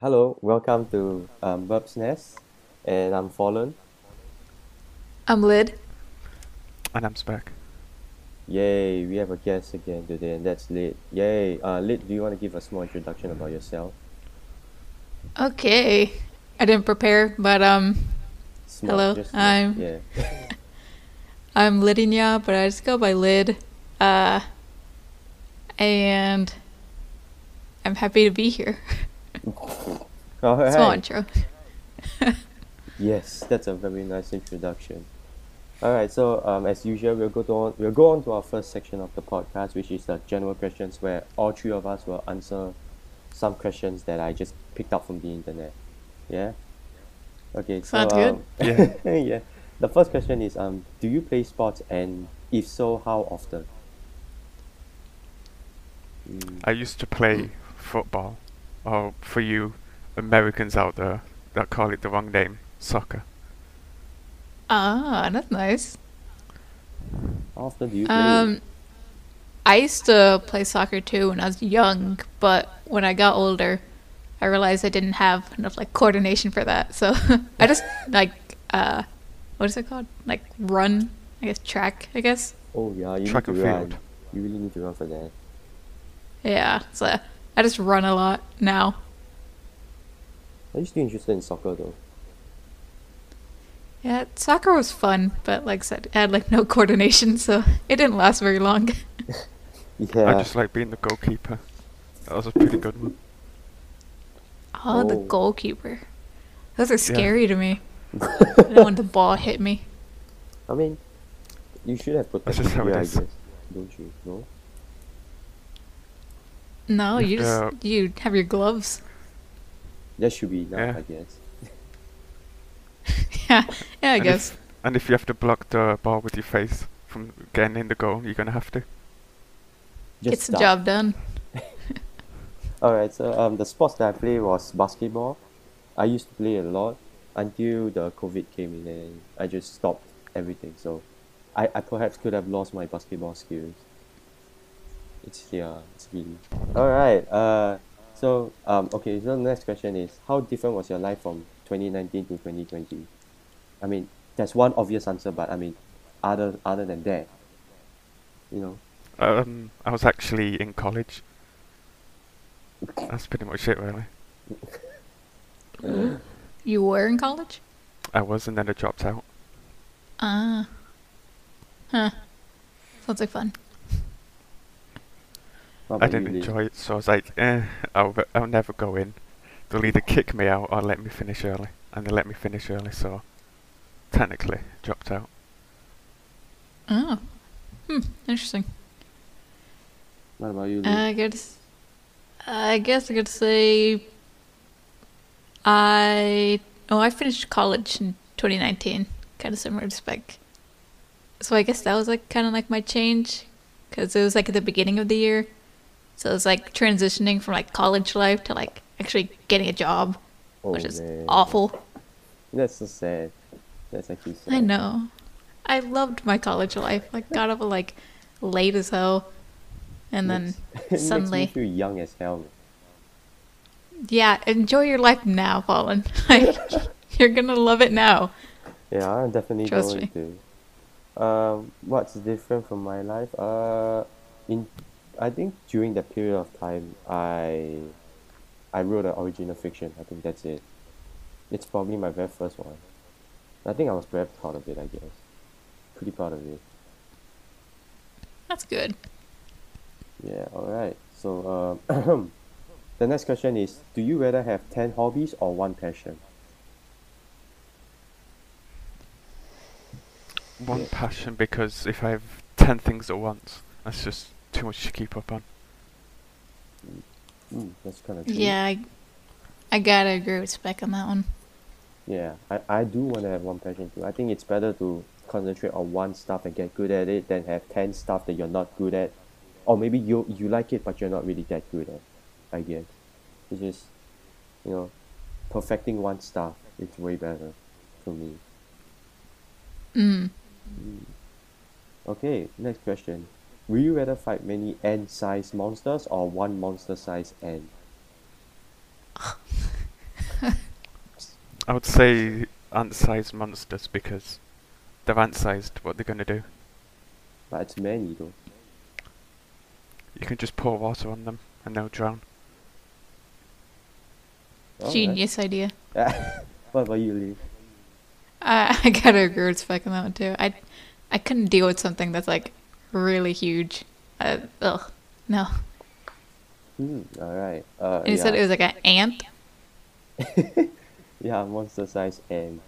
Hello, welcome to um, Burbs Nest, and I'm Fallen. I'm Lid. And I'm Spec. Yay, we have a guest again today, and that's Lid. Yay, uh, Lid, do you want to give a small introduction about yourself? Okay. I didn't prepare, but um Small, Hello, just small, I'm- Yeah. I'm Lidinya, but I just go by Lid. Uh and I'm happy to be here. Alright. Small intro. Yes, that's a very nice introduction. Alright, so um, as usual, we'll go to on, we'll go on to our first section of the podcast, which is the general questions, where all three of us will answer some questions that I just picked up from the internet. Yeah. Okay. So Sounds good. um, Yeah. yeah. The first question is um, do you play sports, and if so, how often? Mm, I used to play football, or for you Americans out there that call it the wrong name, soccer. Ah, that's nice. how often do you? Um I used to play soccer too when I was young, but when I got older, I realized I didn't have enough like coordination for that. So I just like uh what is it called? Like run, I guess track, I guess. oh yeah, you track need to and run. field. You really need to run for that. Yeah, so I just run a lot now. Are you still interested in soccer though? Yeah, soccer was fun, but like I said, I had like no coordination, so it didn't last very long. Yeah. I just like being the goalkeeper. That was a pretty good one. Oh, the Oh. goalkeeper. Those are scary to me. I don't want the ball hit me. I mean, you should have That's just protected how it gear, I guess. Don't you? No. No, you Yeah. just you have your gloves. That should be enough, Yeah. I guess. yeah, yeah, I And guess. If, and if you have to block the ball with your face from getting in the goal, you're gonna have to. Just Gets the start. job done. Alright, so um, the sports that I play was basketball. I used to play a lot until the COVID came in and I just stopped everything. So I, I perhaps could have lost my basketball skills. It's here it's really. Alright, uh, so um, okay, so the next question is how different was your life from 2019 to 2020? I mean, there's one obvious answer, but I mean, other other than that, you know. Um, I was actually in college. That's pretty much it, really. You were in college? I was, and then I dropped out. Ah. Huh. Sounds like fun. What I didn't Lee? enjoy it, so I was like, eh, I'll, I'll never go in. They'll either kick me out or let me finish early. And they let me finish early, so technically dropped out. Oh. Hmm, interesting. What about you, Lee? I guess I guess I could say I oh I finished college in 2019, kind of similar to Spec. So I guess that was like kind of like my change, because it was like at the beginning of the year, so it's like transitioning from like college life to like actually getting a job, oh, which is man. awful. That's so sad. That's actually sad. I know. I loved my college life. Like got up like late as hell, and then Makes- it suddenly- makes me feel young as hell. Yeah, enjoy your life now, Fallen. Like, you're gonna love it now. Yeah, I'm definitely Trust going me. to. Um, what's different from my life? Uh, in I think during that period of time, I I wrote an original fiction. I think that's it. It's probably my very first one. I think I was very proud of it. I guess, pretty proud of it. That's good. Yeah. All right. So um, the next question is: Do you rather have ten hobbies or one passion? One Yeah. passion because if I have ten things at once, that's just too much to keep up on. Hmm, that's kind of true. Yeah, I, I gotta agree with Spec on that one. Yeah, I, I do want to have one passion too. I think it's better to concentrate on one stuff and get good at it than have 10 stuff that you're not good at. Or maybe you you like it but you're not really that good at. I guess. It's just, you know, perfecting one stuff is way better for me. Mm. Okay, next question. Will you rather fight many ant-sized monsters or one monster-sized ant? I would say ant-sized monsters because they're ant-sized. What they're gonna do? But it's many though. You can just pour water on them and they'll drown. Alright. Genius idea. what about you, Lee? I, I gotta agree with Spec on that one too. I I couldn't deal with something that's like really huge. Uh, ugh, no. Hmm. All right. Uh, And you yeah. said it was like an ant. yeah, monster size and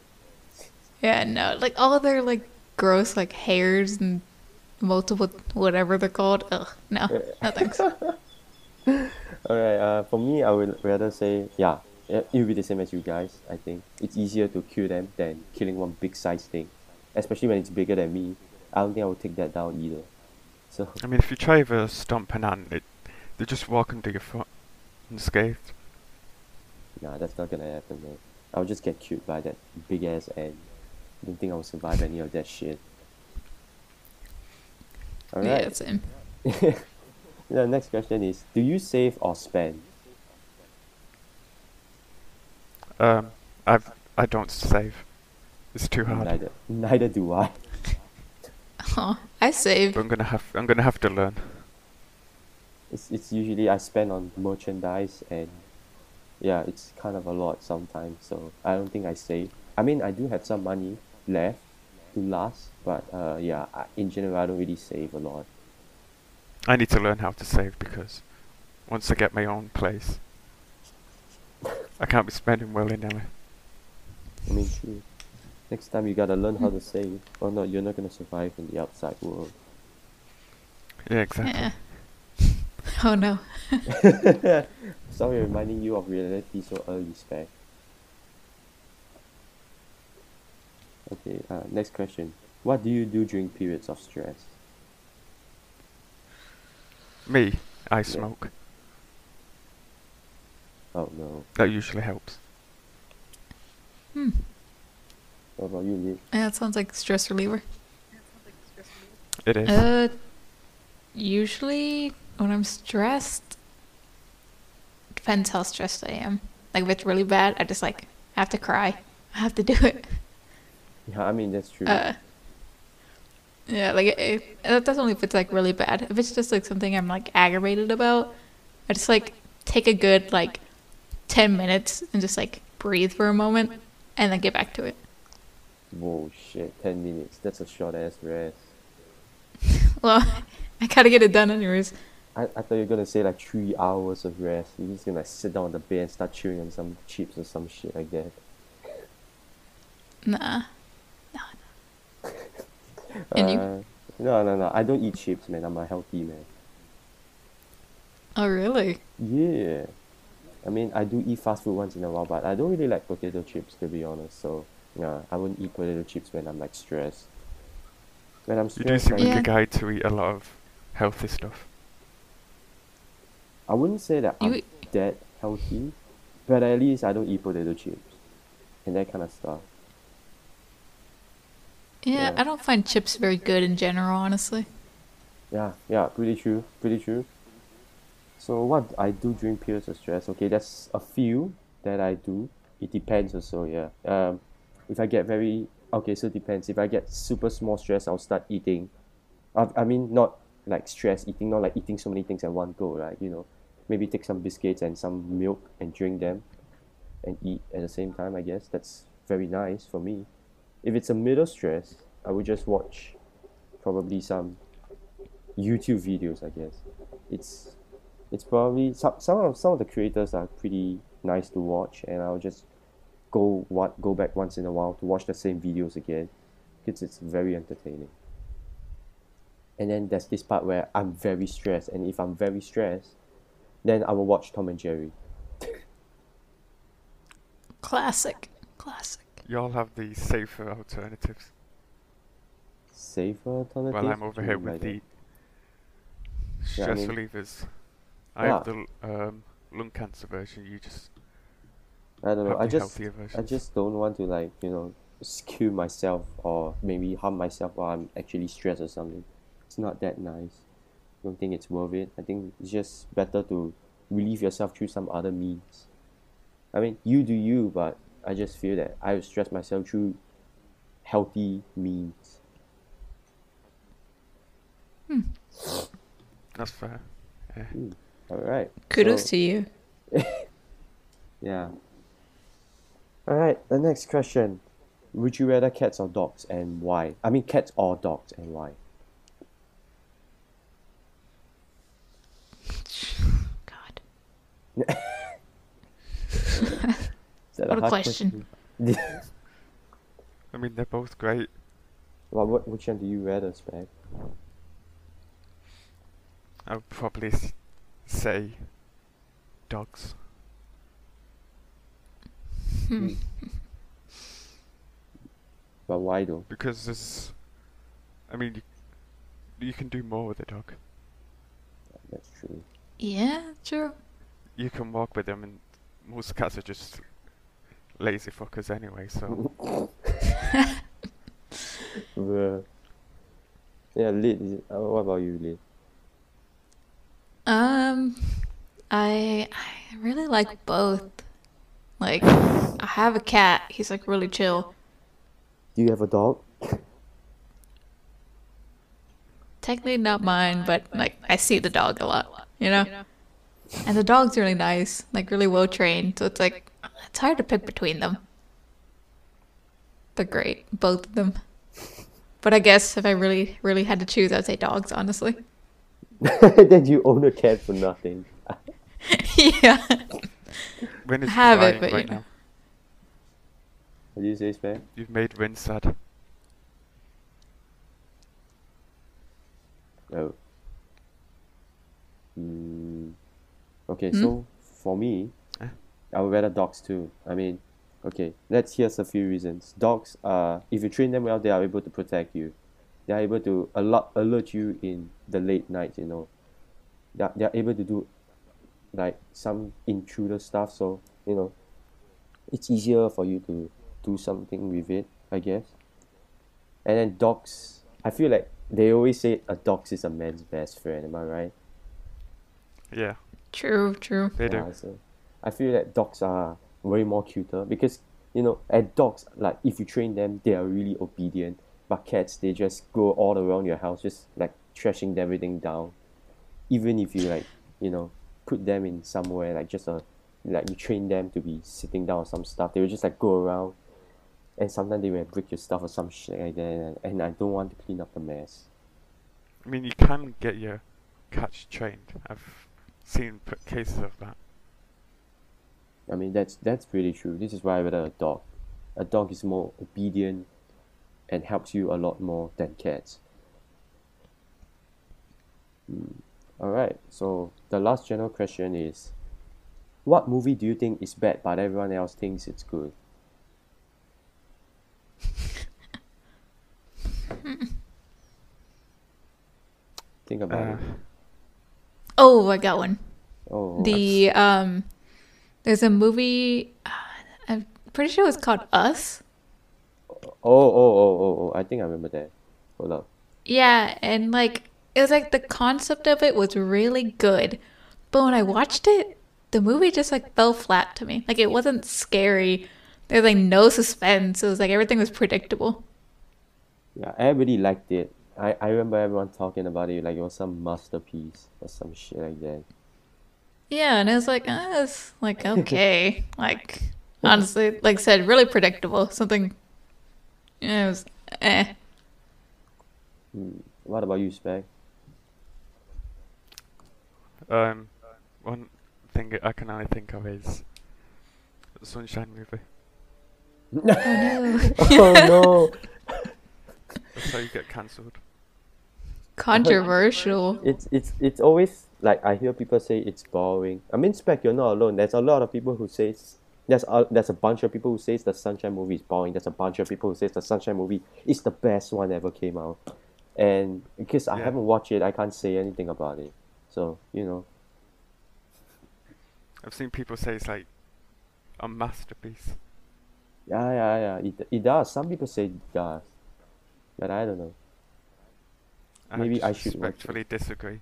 Yeah, no, like all their like gross like hairs and multiple whatever they're called. Ugh, no, no thanks. Alright, uh, for me, I would rather say, yeah, it it will be the same as you guys, I think. It's easier to kill them than killing one big size thing. Especially when it's bigger than me. I don't think I would take that down either. So, I mean, if you try to stomp an ant, it, they just walk under your foot unscathed. nah, that's not gonna happen, man. I'll just get killed by that big ass ant. I don't think I'll survive any of that shit. Yeah, Alright. same. the next question is Do you save or spend? Um, I've I don't save. It's too hard. Neither, neither do I. Oh, I save. But I'm gonna have I'm gonna have to learn. It's it's usually I spend on merchandise and yeah, it's kind of a lot sometimes. So I don't think I save. I mean, I do have some money left to last, but uh, yeah, I, in general, I don't really save a lot. I need to learn how to save because once I get my own place, I can't be spending willy nilly. I mean, true. Next time you gotta learn how to save, or not, you're not gonna survive in the outside world. Yeah, exactly. Yeah. Oh no. Sorry, reminding you of reality so early, spec. Okay, uh, next question. What do you do during periods of stress? Me, I smoke. Oh no. That usually helps. Hmm. What about you, Lee? Yeah, that sounds like stress reliever. It is. Uh, usually when I'm stressed, depends how stressed I am. Like if it's really bad, I just like have to cry. I have to do it. Yeah, I mean that's true. Uh, yeah, like it, it, that's only if it's like really bad. If it's just like something I'm like aggravated about, I just like take a good like ten minutes and just like breathe for a moment and then get back to it. Whoa, shit, 10 minutes. That's a short ass rest. Well, I gotta get it done anyways. I, I thought you were gonna say like 3 hours of rest. You're just gonna like, sit down on the bed and start chewing on some chips or some shit like that. Nah. no. And you? Uh, no, no, no. I don't eat chips, man. I'm a healthy man. Oh really? Yeah. I mean, I do eat fast food once in a while, but I don't really like potato chips, to be honest. So, yeah, I wouldn't eat potato chips when I'm like stressed. When I'm stressed, You do stressed, seem like, like Yeah. a guy to eat a lot of healthy stuff. I wouldn't say that You I'm that healthy, but at least I don't eat potato chips and that kind of stuff. Yeah, Yeah. I don't find chips very good in general, honestly. Yeah, yeah, pretty true, pretty true. So what I do during periods of stress, okay, that's a few that I do. It depends also, yeah. Um, if I get very okay, so it depends. If I get super small stress, I'll start eating. I, I mean, not like stress eating, not like eating so many things at one go, right? You know, maybe take some biscuits and some milk and drink them, and eat at the same time. I guess that's very nice for me. If it's a middle stress, I would just watch probably some YouTube videos, I guess. It's it's probably some some of some of the creators are pretty nice to watch, and I'll just go what go back once in a while to watch the same videos again, because it's very entertaining. And then there's this part where I'm very stressed, and if I'm very stressed, then I will watch Tom and Jerry. Classic. Classic. You all have the safer alternatives. Safer alternatives. well I'm over here with that. the Yeah, I stress mean- relievers. I have the um, lung cancer version. You just I don't know. I just I just don't want to like you know skew myself or maybe harm myself while I'm actually stressed or something. It's not that nice. I Don't think it's worth it. I think it's just better to relieve yourself through some other means. I mean, you do you, but I just feel that I would stress myself through healthy means. Hmm. That's fair. Yeah. Hmm. All right. Kudos so- to you. Yeah. All right. The next question: Would you rather cats or dogs, and why? I mean, cats or dogs, and why? God. Is What a hard question. question? I mean, they're both great. well, what, which one do you rather, Spec? I would probably say dogs. Hmm. But why though? Because there's. I mean, you, you can do more with a dog. That's true. Yeah, true. You can walk with them, and most cats are just lazy fuckers anyway, so. Uh, yeah, Lid. uh, What about you, Lid? Um, I I really like both. Like, I have a cat. He's like really chill. Do you have a dog? Technically not mine, but like I see the dog a lot, you know. And the dog's really nice, like really well trained. So it's like it's hard to pick between them. They're great, both of them. But I guess if I really, really had to choose, I'd say dogs, honestly. then you own a cat for nothing. yeah. Rin is have it, crying but, you right know. now. What do you say, Spec? You've made Rin sad. Oh. Mm, okay, Hmm? so for me, Eh? I would rather dogs too. I mean, okay, let's hear a few reasons. Dogs are, if you train them well, they are able to protect you. They are able to alert, alert you in the late night, you know. They are, they are able to do like some intruder stuff, so, you know, it's easier for you to do something with it, I guess. And then dogs, I feel like they always say a dog is a man's best friend. Am I right? Yeah, True, true. they do. So I feel that dogs are way more cuter because you know, and dogs like if you train them, they are really obedient. But cats, they just go all around your house, just like trashing everything down. Even if you like, you know, put them in somewhere like just a like you train them to be sitting down or some stuff, they will just like go around. And sometimes they will break your stuff or some shit like that, and, I don't want to clean up the mess. I mean, you can get your cats trained. I've seen p- cases of that. I mean that's that's pretty true. This is why I rather a dog. A dog is more obedient and helps you a lot more than cats. Hmm. Alright, so the last general question is what movie do you think is bad but everyone else thinks it's good? Think about Uh, it. Oh, I got one. Oh, The um, there's a movie. Uh, I'm pretty sure it's called Us. oh, oh, oh, oh, oh, I think I remember that. Hold up. Yeah, and like it was like the concept of it was really good, but when I watched it, the movie just like fell flat to me. Like it wasn't scary. There was like no suspense. It was like everything was predictable. Yeah, everybody liked it. I, I remember everyone talking about it like it was some masterpiece or some shit like that. Yeah, and it was like, uh, it's like okay, like honestly, like I said, really predictable. Something. Yeah, it was eh. What about you, Spec? Um, one thing I can only think of is the Sunshine movie. oh no! That's how you get cancelled. Controversial. It's it's it's always like I hear people say it's boring. I mean, Spec, you're not alone. There's a lot of people who says there's a there's a bunch of people who says the Sunshine movie is boring. There's a bunch of people who says the Sunshine movie is the best one ever came out. And because I haven't watched it, I can't say anything about it. So you know, I've seen people say it's like a masterpiece. yeah, yeah, yeah. It it does. Some people say it does, but I don't know. and Maybe I just should watch it. respectfully disagree.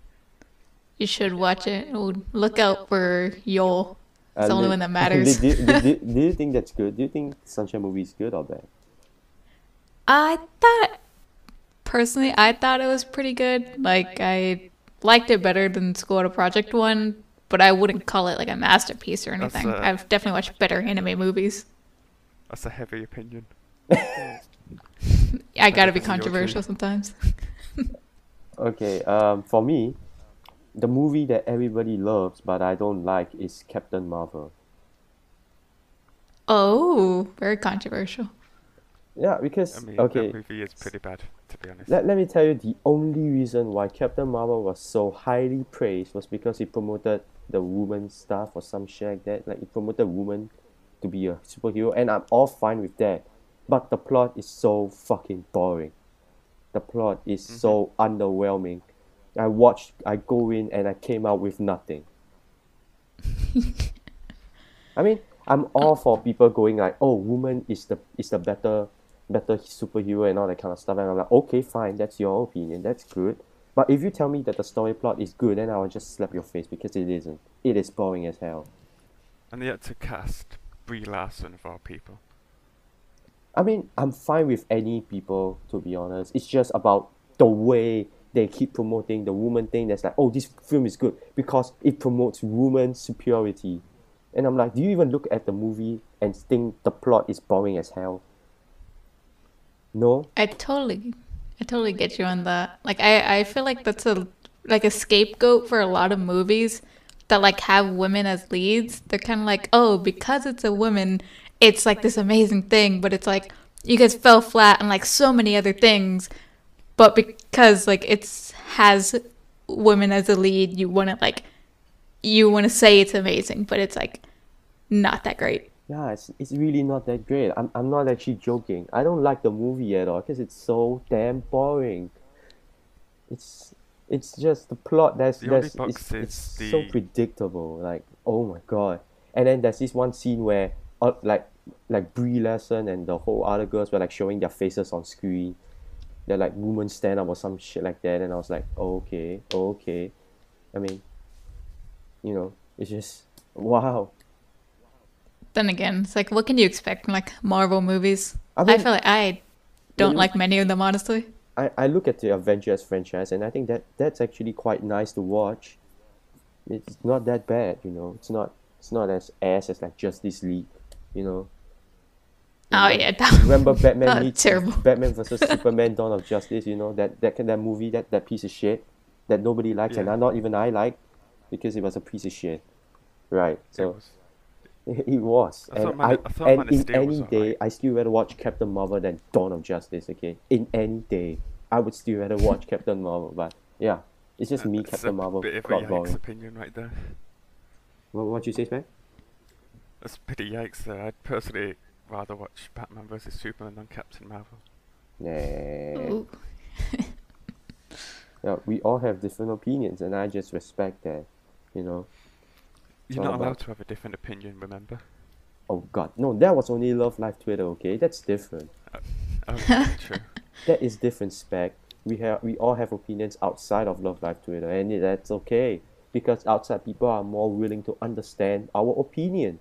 You should watch it. Oh, look out for Yol. Uh, it's the only one that matters. do, do, do, do you think that's good? Do you think Sunshine movie is good or bad? I thought, personally, I thought it was pretty good. Like, I liked it better than School Idol Project one, but I wouldn't call it like a masterpiece or anything. I've definitely watched better anime movies. That's a heavy opinion. I gotta be controversial sometimes. Okay, um, for me, the movie that everybody loves but I don't like is Captain Marvel. Oh, very controversial. Yeah, because I mean, okay, that movie is pretty bad, to be honest. let, let me tell you the only reason why Captain Marvel was so highly praised was because he promoted the woman stuff or some shit like that. Like he promoted woman to be a superhero and I'm all fine with that. But the plot is so fucking boring. The plot is mm-hmm. so underwhelming. I watched I go in and I came out with nothing. I mean, I'm all for people going like, oh, woman is the is the better better superhero and all that kind of stuff. And I'm like, okay, fine, that's your opinion, that's good. But if you tell me that the story plot is good, then I will just slap your face because it isn't. It is boring as hell. And had to cast Brie Larson all people. I mean, I'm fine with any people, to be honest. It's just about the way they keep promoting the woman thing that's like, oh, this film is good because it promotes woman superiority. And I'm like, do you even look at the movie and think the plot is boring as hell? No? I totally, I totally get you on that. Like, I, I feel like that's a like a scapegoat for a lot of movies that like have women as leads. They're kind of like, oh, because it's a woman, it's like this amazing thing. But it's like you guys fell flat on like so many other things. But because like it's has women as a lead, you want to like you want to say it's amazing, but it's like not that great. Yeah, it's, it's really not that great. I'm, I'm not actually joking. I don't like the movie at all because it's so damn boring. It's it's just the plot that's The that's it's, it's so predictable. Like oh my god! And then there's this one scene where uh, like like Brie Larson and the whole other girls were like showing their faces on screen. They're like woman stand up or some shit like that, and I was like, okay, okay. I mean, you know, it's just wow. Then again, it's like what can you expect from like Marvel movies? I I, feel like I don't you- like many of them honestly. I, I look at the Avengers franchise and I think that that's actually quite nice to watch. It's not that bad, you know. It's not it's not as ass as like Justice League, you know. Oh yeah, that, Remember Batman meets terrible. Batman versus Superman Dawn of Justice, you know, that that that movie, that, that piece of shit that nobody likes and Yeah. I not even I like because it was a piece of shit. Right. So was. it was. I and Man- I, I and in any day, alright. I still rather watch Captain Marvel than Dawn of Justice. Okay, in any day, I would still rather watch Captain Marvel. But yeah, it's just me, Captain a Marvel, bit of a yikes boring. opinion right there. What what you say, Smack? That's a bit of yikes there. I'd personally rather watch Batman vs Superman than Captain Marvel. Nah. Ooh. Yeah, we all have different opinions, and I just respect that. You know. You're not allowed to have a different opinion, remember? Oh God, no, that was only Love Live Twitter. Okay, that's different. Uh, oh, yeah, true. That is different, spec. We have we all have opinions outside of Love Live Twitter, and that's okay because outside people are more willing to understand our opinions.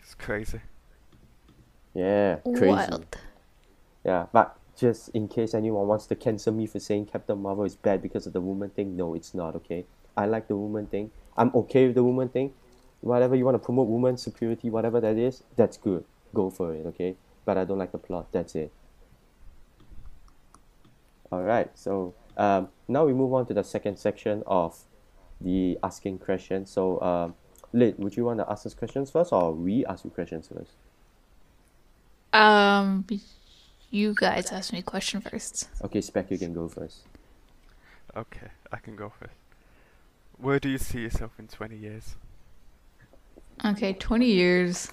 It's crazy. Yeah, crazy. Wild. Yeah, but just in case anyone wants to cancel me for saying Captain Marvel is bad because of the woman thing, no, it's not. Okay, I like the woman thing. I'm okay with the woman thing. Whatever you want to promote woman superiority, whatever that is, that's good. Go for it. Okay, but I don't like the plot. That's it. All right. So um, now we move on to the second section of the asking questions. So um, Lid, would you want to ask us questions first, or we ask you questions first? Um, you guys ask me a question first. Okay, Spec, you can go first. Okay, I can go first. Where do you see yourself in 20 years? Okay, 20 years.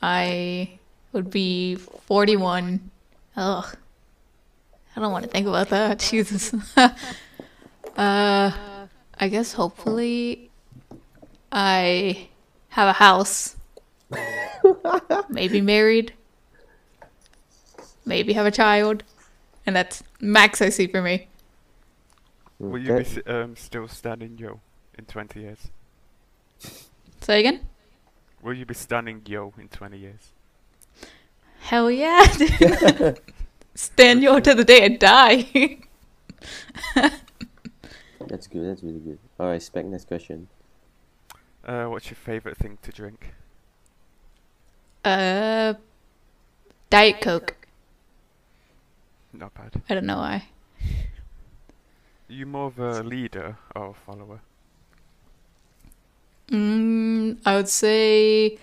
I would be 41. Ugh. I don't want to think about that. Jesus. uh, I guess hopefully I have a house. Maybe married. Maybe have a child. And that's max I see for me. Will you be um, still standing Joe in 20 years? Say again? Will you be standing yo in 20 years? Hell yeah. Stand yo to the day I die. That's good. That's really good. All right, spec. Next question. Uh, what's your favourite thing to drink? uh, Diet Coke. Not bad. I don't know why. Are you more of a leader or a follower? Mm, I would say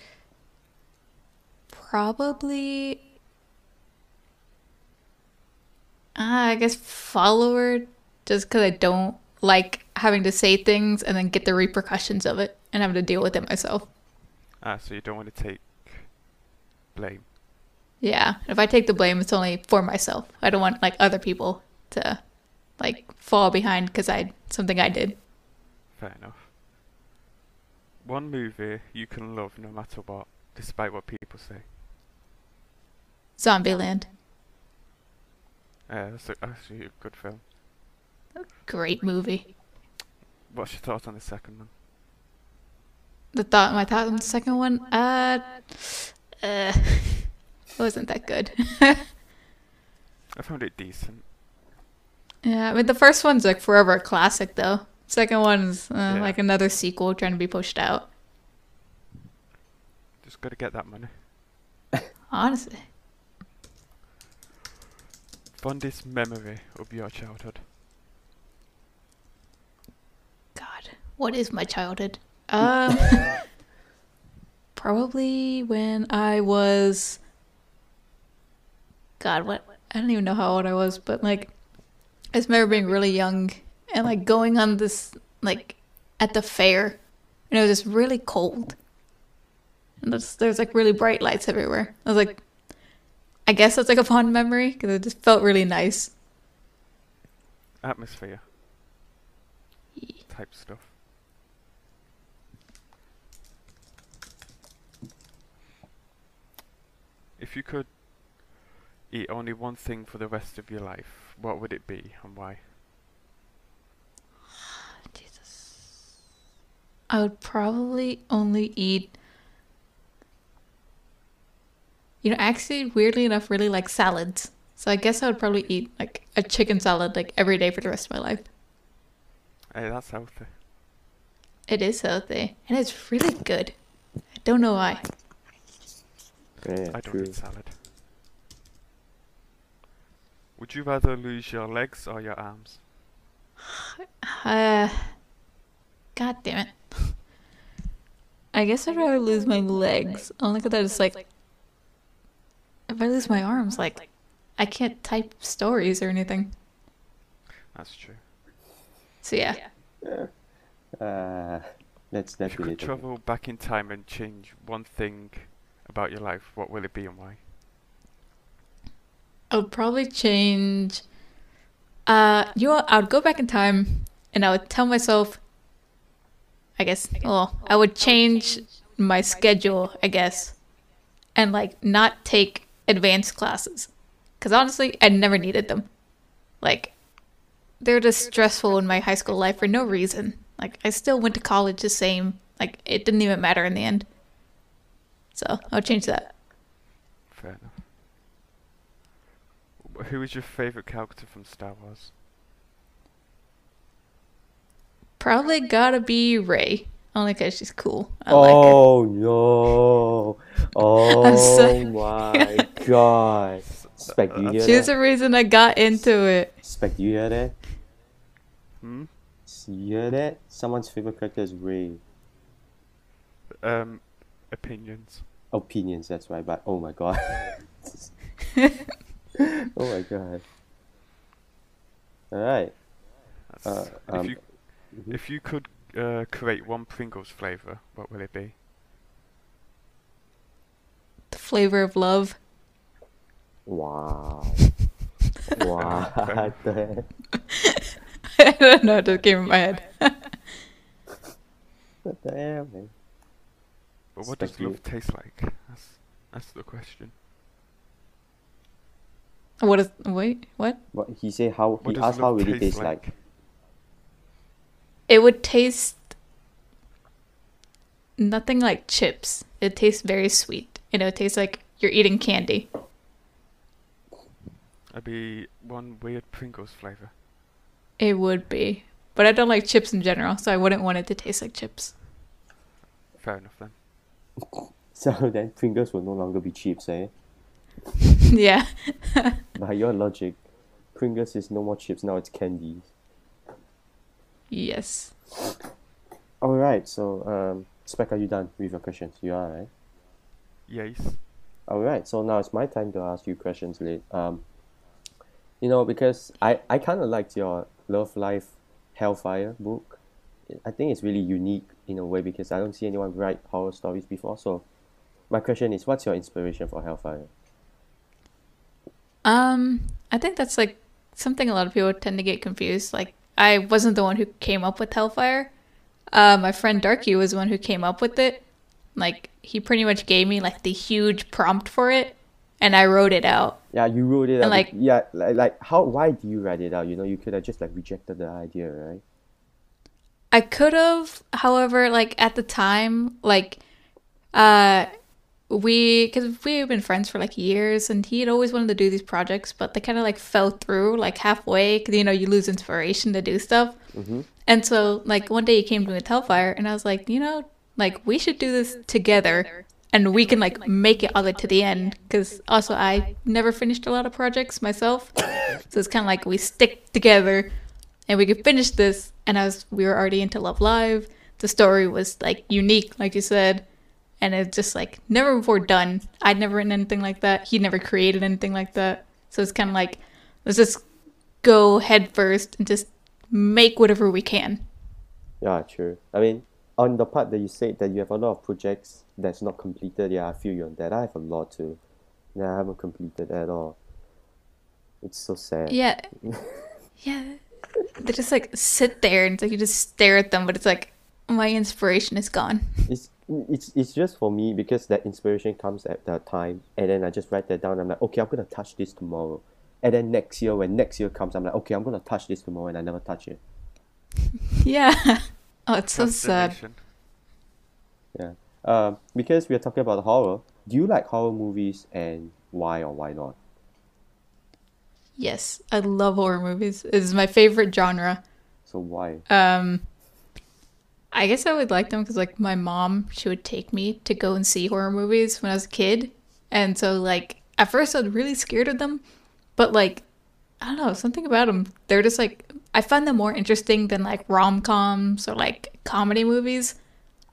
probably. Ah, I guess follower, just because I don't like having to say things and then get the repercussions of it and having to deal with it myself. Ah, so you don't want to take blame. Yeah, if I take the blame, it's only for myself. I don't want like other people to like fall behind because I something I did. Fair enough. One movie you can love no matter what, despite what people say. Zombieland, Uh, that's a, actually a good film. A great movie. What's your thoughts on the second one? The thought, my thought on the second one, uh, uh, wasn't that good. I found it decent. yeah, I mean the first one's like forever a classic though. Second one's uh, Yeah. like another sequel trying to be pushed out. Just gotta get that money. Honestly, Fondest memory of your childhood? God, what is my childhood? Um, probably when I was. God, what? I don't even know how old I was, but like, I just remember being really young and like going on this like at the fair, and it was just really cold. And there's, there's like really bright lights everywhere. I was like, I guess that's like a fond memory because it just felt really nice. Atmosphere. Type stuff. If you could eat only one thing for the rest of your life, what would it be and why? Jesus. I would probably only eat. You know, actually, weirdly enough, really like salads. So I guess I would probably eat like a chicken salad like every day for the rest of my life. Hey, that's healthy. It is healthy and it's really good. I don't know why. Yeah, I don't true. eat salad. Would you rather lose your legs or your arms? Uh, God damn it. I guess I'd rather lose my legs. Only because I just like. If I lose my arms, like, I can't type stories or anything. That's true. So yeah. Uh, that's If that's you could travel back in time and change one thing about your life, what will it be and why? I would probably change. Uh, you know. I would go back in time and I would tell myself. I guess. Well, I would change my schedule. I guess, and like not take advanced classes, because honestly, I never needed them. Like, they're just stressful in my high school life for no reason. Like, I still went to college the same. Like, it didn't even matter in the end. So I would change that. Fair enough. Wh- Who is your favourite character from Star Wars? Probably gotta be Rey. Only because she's cool. I like her. Oh no! Oh sorry. my god! Spec, you hear She's that? the reason I got into it. Spec, do you hear that? Hmm? You hear that? Someone's favorite character is Rey. Um, opinions. Opinions, that's right. But oh my god. oh my god. All right. That's, Uh, if um, you mhm. if you could uh, create one Pringles flavour, what will it be? The flavor of love. Wow. wow. What the heck? I don't know, it just came in my head. What the hell, man? But what does love taste like? That's that's the question. What is wait, what? What he said? How What he asked how will it taste taste like? It would taste nothing like chips. It tastes very sweet. You know, it tastes like you're eating candy. It'd be one weird Pringles flavor. It would be. But I don't like chips in general, so I wouldn't want it to taste like chips. Fair enough then. So then Pringles will no longer be chips, eh? yeah. By your logic, Pringles is no more chips, now it's candies. Yes. Alright, so um Spec, are you done with your questions? You are, right? Yes. Alright, so now it's my time to ask you questions, late. Um you know, because I, I kinda liked your Love Live Hellfire book. I think it's really unique in a way because I don't see anyone write horror stories before. So my question is what's your inspiration for Hellfire? Um, I think that's like something a lot of people tend to get confused. Like, I wasn't the one who came up with Hellfire. Uh, my friend Darky was the one who came up with it. Like, he pretty much gave me like the huge prompt for it, and I wrote it out. Yeah, you wrote it And, out. like- yeah, like, like how why do you write it out? You know, you could have just like rejected the idea, right? I could have, however, like at the time, like, uh, we, because we have been friends for like years, and he had always wanted to do these projects, but they kind of like fell through like halfway, because you know, you lose inspiration to do stuff. Mm-hmm. And so, like, one day he came to me with Hellfire, and I was like, you know, like, we should do this together, and we can, like, make it all the way to the end. Because also, I never finished a lot of projects myself. So it's kind of like we stick together, and we could finish this. And I was, we were already into Love Live. The story was, like, unique, like you said. And it's just, like, never before done. I'd never written anything like that. He'd never created anything like that. So it's kind of like, let's just go head first and just make whatever we can. Yeah, true. I mean, on the part that you said that you have a lot of projects that's not completed, yeah, I feel you on that. I have a lot too. Yeah, I haven't completed at all. It's so sad. Yeah. Yeah. They just like sit there and it's like you just stare at them, but it's like my inspiration is gone. It's it's it's just for me because that inspiration comes at that time and then I just write that down. I'm like, okay, I'm gonna touch this tomorrow. And then next year, when next year comes, I'm like, okay, I'm gonna touch this tomorrow, and I never touch it. Yeah. Oh, it's so sad. Yeah. Um, because we are talking about horror. Do you like horror movies, and why or why not? Yes, I love horror movies. It's my favorite genre. So why? Um, I guess I would like them because like my mom, she would take me to go and see horror movies when I was a kid, and so like at first I was really scared of them, but like I don't know something about them. They're just like I find them more interesting than like rom coms or like comedy movies.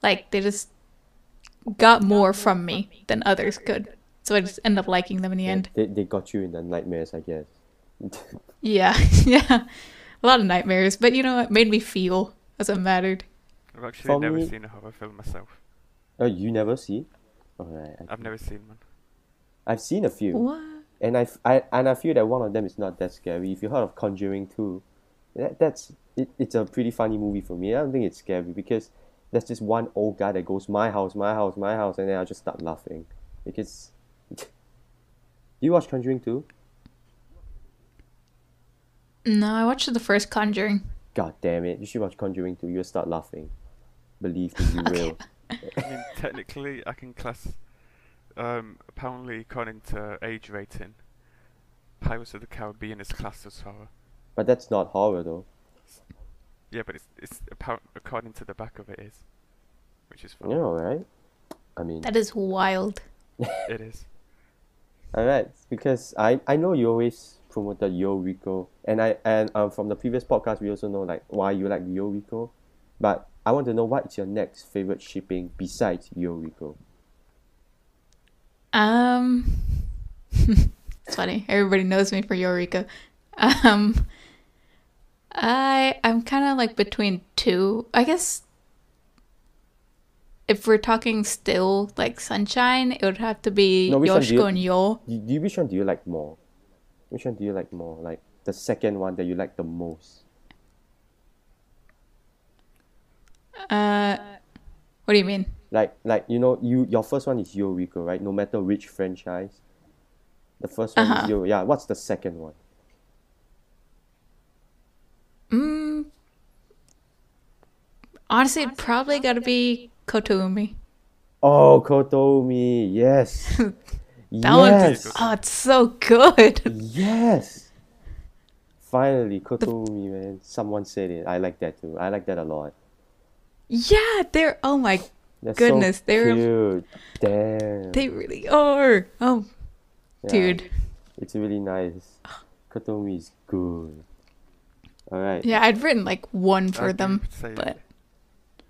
Like they just got more from me than others could, so I just end up liking them in the end. they they got you in the nightmares, I guess. Yeah, yeah, a lot of nightmares, but you know it made me feel as it mattered. I've actually For never me- seen a horror film myself. oh, you never see? Alright. I- I've never seen one. I've seen a few. What? and I, f- I- and I feel that one of them is not that scary. If you heard of Conjuring 2, that, that's it, it's a pretty funny movie for me. I don't think it's scary because there's this one old guy that goes my house, my house, my house, and then I just start laughing because. you watch Conjuring 2? No, I watched the first Conjuring. God damn it! You should watch Conjuring 2. You'll start laughing. Believe me, you will. I mean, technically, I can class. Um, apparently, according to age rating, Pirates of the Caribbean is classed as horror. But that's not horror though. Yeah, but it's it's apparent according to the back of it is, which is You fine. know, right? I mean, That is wild. It is. Alright, because I, I know you always promoted YouRiko, and I and um from the previous podcast we also know like why you like YouRiko, but I want to know what's your next favorite shipping besides YouRiko. Um, it's funny. Everybody knows me for YouRiko. Um, I I'm kind of like between two. I guess if we're talking still like sunshine, it would have to be No, do you- Yoshiko and Yo. You, which one do you like more? Which one do you like more? Like the second one that you like the most? Uh, what do you mean? Like like you know you your first one is YouRiko, right? No matter which franchise. The first one Uh-huh. is Yo. Yeah, what's the second one? Mm, honestly, it probably got to be KotoUmi. Oh, KotoUmi, yes. That one, yes. oh, it's so good. Yes. Finally, KotoUmi, man. Someone said it. I like that too. I like that a lot. Yeah, they're oh my, They're Goodness, so they're- cute. Damn. they really are. Oh, Yeah, dude. It's really nice. KotoUmi is good. All right. Yeah, I'd written like one I for do them, say- but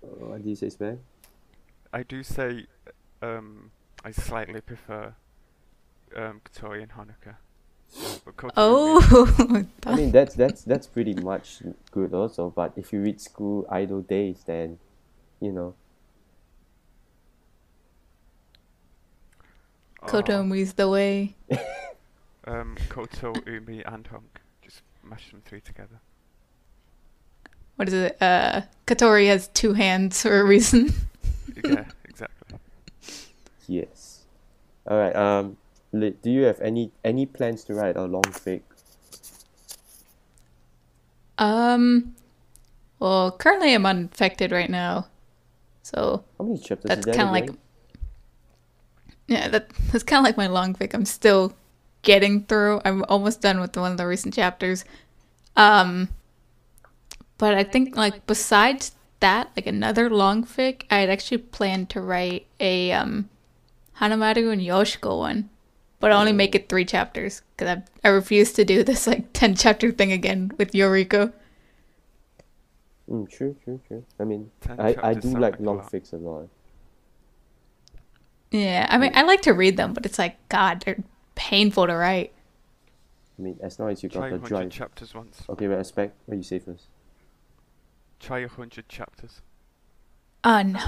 What do you say, Sven? I do say um, I slightly prefer um, Kotori and Honoka. But Kotori oh, I mean, that's that's that's pretty much good also. But if you read School Idol Days, then you know. oh, KotoUmi's the way. Um, Koto, Umi, and Honk. Just mash them three together. What is it? Uh, Kotori has two hands for a reason. yeah, exactly. Yes. All right. Um, do you have any any plans to write a long fic? Um, well, currently I'm uninfected right now, so How many chapters that's kind of like yeah, that that's kind of like my long fic. I'm still getting through. I'm almost done with one of the recent chapters. Um, but I think like besides that, like another long fic, I had actually planned to write a um Hanamaru and Yoshiko one, but only make it three chapters because I I refuse to do this like ten chapter thing again with YouRiko. Mm, true, true, true. I mean, Ten I, I do like like long lot. fics a lot. Yeah, I mean I like to read them, but it's like God, they're painful to write. I mean, as long as you got the 100 drive. chapters once. Okay, but expect What you say first? Try a 100 chapters. Uh no,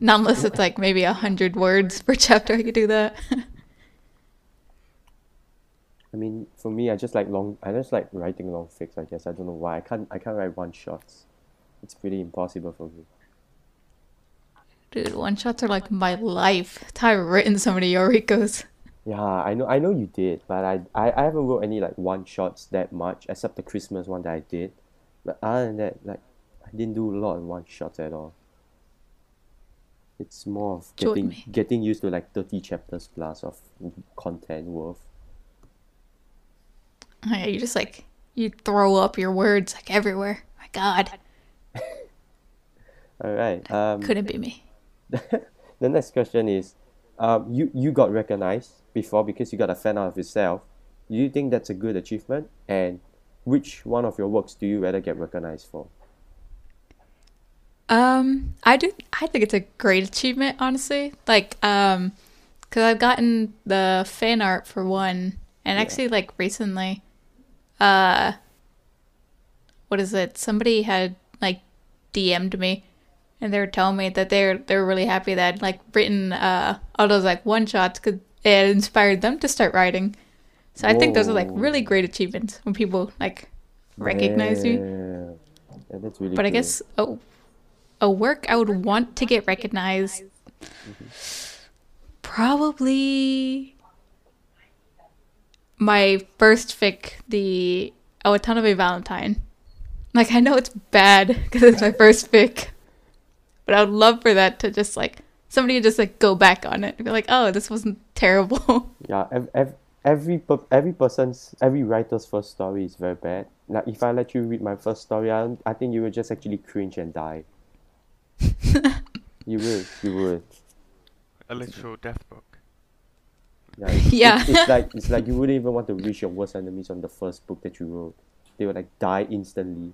not unless it's like maybe a hundred words per chapter. I could do that. I mean, for me, I just like long. I just like writing long fics. I guess I don't know why. I can't. I can't write one shots. It's pretty impossible for me. Dude, one shots are like my life. I've written so many YouRikos. Yeah, I know. I know you did, but I, I, I haven't wrote any like one shots that much, except the Christmas one that I did. But other than that, like, I didn't do a lot of one shots at all. It's more of getting getting used to like thirty chapters plus of content worth. Oh, yeah, you just like you throw up your words like everywhere. My God, All right. Um, couldn't be me. the next question is, um, you you got recognized before because you got a fan out of yourself. Do you think that's a good achievement? And which one of your works do you rather get recognized for? Um, I do. I think it's a great achievement, honestly. Like, um, because I've gotten the fan art for one, and actually, like recently, uh, what is it? Somebody had like DM'd me, and they were telling me that they're they're really happy that I'd, like written uh all those like one shots because it inspired them to start writing. So I think those are like really great achievements when people like recognize you. Yeah. That's really But I guess a, a work I would want to get recognized probably my first fic, the Awatanabe Valentine. Like I know it's bad because it's my first fic, but I would love for that to just like somebody to just like go back on it and be like, oh, this wasn't terrible. Yeah, ev- ev- every per- every person's every writer's first story is very bad. Like if I let you read my first story, I, I think you would just actually cringe and die. you would, you would. A literal death book. Yeah, it's, Yeah. It's, it's like it's like you wouldn't even want to reach your worst enemies on the first book that you wrote. They would like die instantly.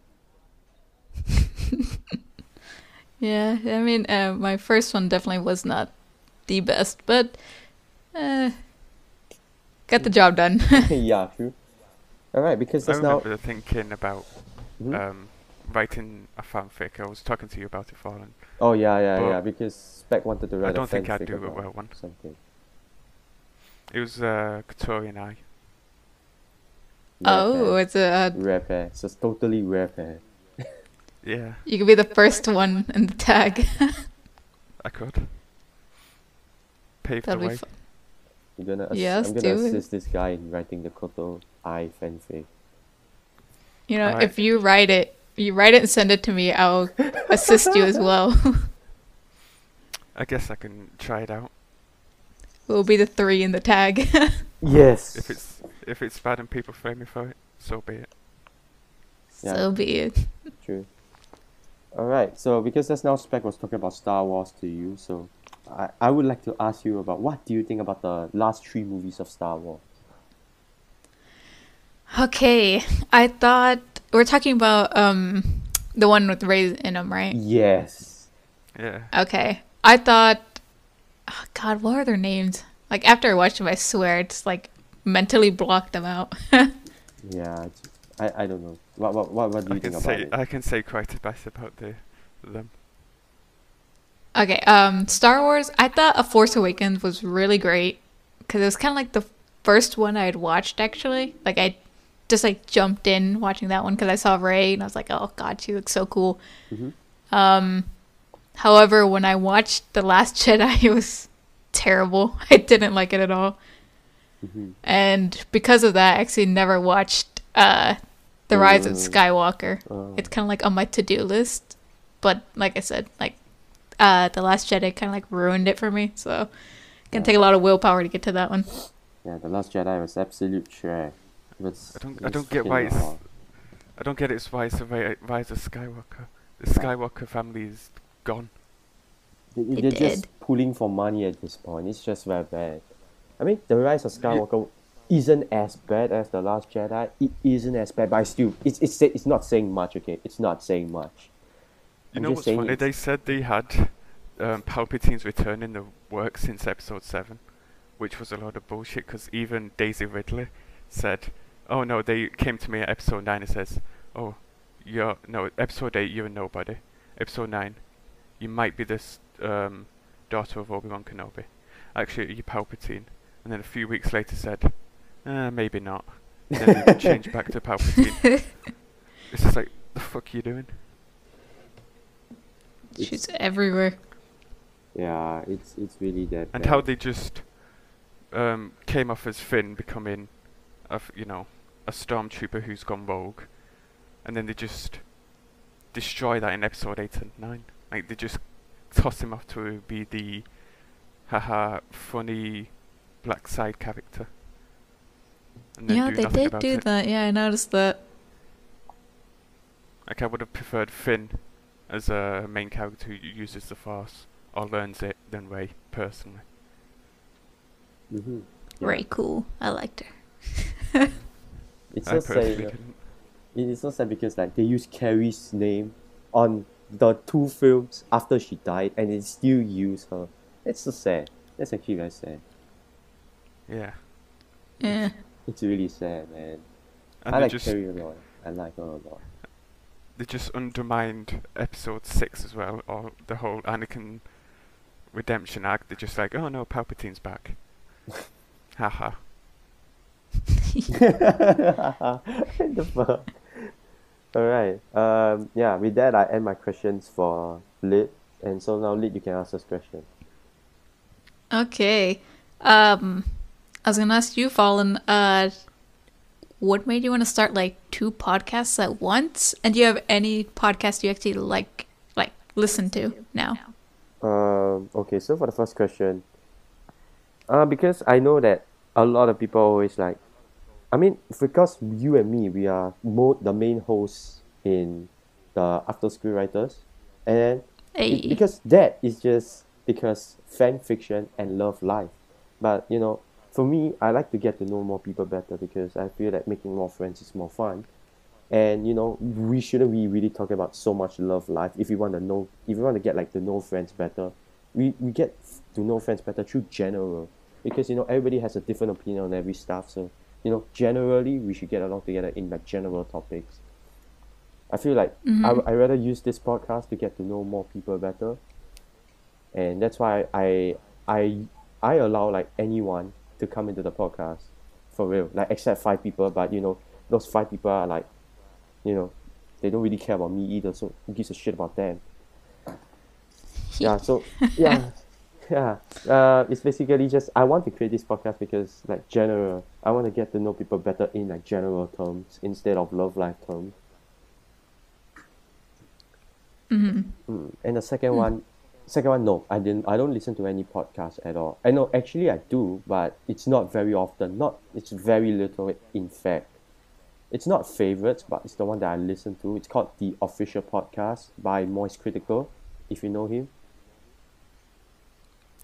Yeah, I mean, uh, my first one definitely was not the best, but uh, got the job done. yeah, true. All right, because I that's now. remember thinking about Mhm. um, writing a fanfic. I was talking to you about it, Fallen. Oh yeah, yeah, but yeah. Because Spec wanted to write don't a think Ai'd fanfic do a about well one. Something. It was uh, Kotori and I. Rare oh, pair. it's a uh, rare pair. It's a totally rare pair. Yeah, you could be the first one in the tag. I could. Pave the That'll be way. fun. I'm gonna ass- Yes, I'm gonna do it. assist this guy in writing the Koto I fanfic. You know, Alright. if you write it, you write it and send it to me. I'll assist you as well. I guess I can try it out. We'll be the three in the tag. Yes. If it's if it's bad and people frame me for it, so be it. Yeah. So be it. True. All right. So because just now Spec was talking about Star Wars to you, so I, I would like to ask you about what do you think about the last three movies of Star Wars? Okay, I thought we're talking about um the one with Rey in them, right? Yes. Yeah. Okay, I thought, oh God, what are their names? Like after I watched them, I swear it's like mentally blocked them out. Yeah. it's- I, I don't know. What what what, what do I you can think about say it? I can say quite a bit about the them. okay, um, Star Wars. I thought A Force Awakens was really great because it was kind of like the first one I had watched actually. Like I just like jumped in watching that one because I saw Rey and I was like, oh God, she looks so cool. Mhm. Um, however, when I watched The Last Jedi, it was terrible. I didn't like it at all. Mhm. And because of that, I actually never watched uh, The Rise of Mm. Skywalker. Oh. It's kind of like on my to do list. But like I said, like uh, The Last Jedi kind of like ruined it for me. So it's going to take a lot of willpower to get to that one. Yeah, the Last Jedi was absolute trash. It was, I don't it I don't get why it's hard. I don't get it's why it's a Ri- Rise of Skywalker. The Skywalker family is gone. They- They They're just did. pulling for money at this point. It's just very bad. I mean, the Rise of Skywalker isn't as bad as the Last Jedi. It isn't as bad, but I still, it's it's it's not saying much. Okay, it's not saying much. You I'm know what's funny? They said they had um, Palpatine's return in the works since Episode Seven, which was a lot of bullshit. Because even Daisy Ridley said, "Oh no," they came to me at Episode Nine and says, "Oh, you're no Episode Eight, you're a nobody. Episode Nine, you might be this um, daughter of Obi Wan Kenobi. Actually, you're Palpatine." And then a few weeks later said, uh, "Maybe not." And then they changed back to Palpatine. It's just like, the fuck are you doing? She's everywhere. Yeah, it's it's really that. and bad. how they just um, came off as Finn becoming, a, you know, a stormtrooper who's gone rogue, and then they just destroy that in episode eight and nine. Like they just toss him off to be the, haha, funny black side character. And Yeah, they did do it. that. Yeah, I noticed that. Like I would have preferred Finn as a main character who uses the Force or learns it than Rey personally. Mhm. Yeah. Rey cool. I liked her. It's I so sad. personally you know. didn't. It is so sad because like they use Carrie's name on the two films after she died, and they still use her. It's so sad. That's actually very sad. Yeah. Yeah. It's really sad, man. And I like just Carrie a lot. I like her a lot. they just undermined episode six as well, or the whole Anakin redemption arc. They're just like, oh no, Palpatine's back. Haha. the fuck? Alright. Um yeah, with that I end my questions for Lid. And so now Lid you can ask us question. Okay. Um, I was gonna ask you, Fallen. Uh, what made you want to start like two podcasts at once? And do you have any podcast you actually like, like listen to now? Um, okay, so for the first question, uh, because I know that a lot of people always like, I mean, because you and me, we are more the main hosts in the After School Writers, and Hey. be- because that is just because fan fiction and Love Live. But you know, for me, I like to get to know more people better because I feel that making more friends is more fun. And you know, we shouldn't be really talking about so much Love Live. If you want to know, if you want to get like to know friends better, we, we get to know friends better through general. Because you know, everybody has a different opinion on every stuff. So you know, generally, we should get along together in like general topics. I feel like mm-hmm. I I rather use this podcast to get to know more people better, and that's why I I I allow like anyone to come into the podcast, for real. Like except five people, but you know those five people are like, you know, they don't really care about me either. So who gives a shit about them? Yeah. So yeah. Yeah, uh, it's basically just I want to create this podcast because like general, I want to get to know people better in like general terms instead of Love Live terms. Mm-hmm. Mm. And the second one, second one, no, I didn't. I don't listen to any podcast at all. I know actually I do, but it's not very often. Not it's very little. In fact, it's not favorites, but it's the one that I listen to. It's called the official podcast by Moist Critical. If you know him.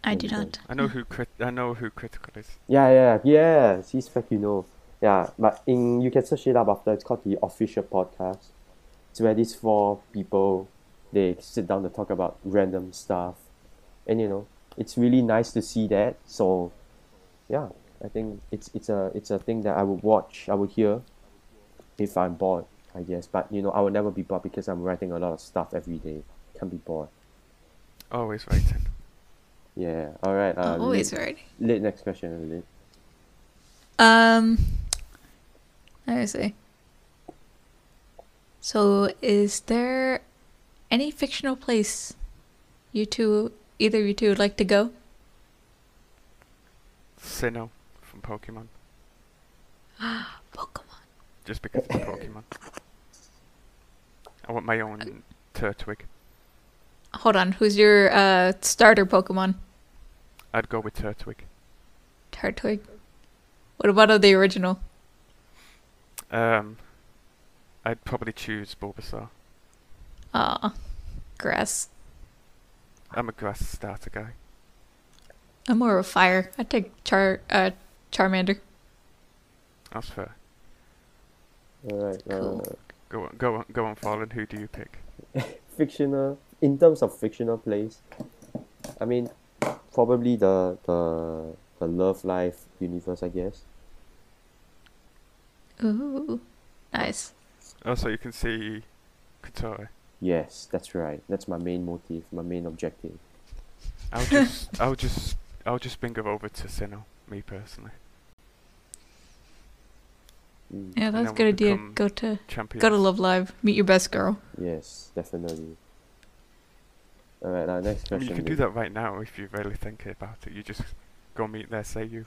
I do not. I know who crit- I know who critical is. Yeah, yeah, yeah. She's fact, you know. Yeah, but in you can search it up after. It's called the official podcast. It's where these four people they sit down to talk about random stuff, and you know it's really nice to see that. So, yeah, I think it's it's a it's a thing that I would watch. I would hear if I'm bored. I guess, but you know I will never be bored because I'm writing a lot of stuff every day. Can't be bored. Always writing Yeah. All right. Uh, Always Lit, right. Lit, next question. Lit. Um, let me see. So, is there any fictional place you two, either you two, would like to go? Sinnoh from Pokemon. Pokemon. Just because it's Pokemon. I want my own Turtwig. Hold on, who's your uh starter Pokemon? I'd go with Turtwig. Turtwig. What about the original? Um, I'd probably choose Bulbasaur. Ah, grass. I'm a grass starter guy. I'm more of a fire. I take Char uh Charmander. That's fair. All right. Cool. Uh, Go on, go on, go on, Fallen. Who do you pick? fictional in terms of fictional place i mean probably the the the Love Live universe i guess Ooh, nice. Also, you can see Kotori. Yes that's right that's my main motive my main objective I'll just, I'll just, I'll just bring her over to Sinnoh. Me personally, Mm, Yeah, that's a good idea. Go to champions. go to Love Live. Meet your best girl. yes definitely all right uh, next I mean, you can do that right now if you really think about it. You just go meet their you.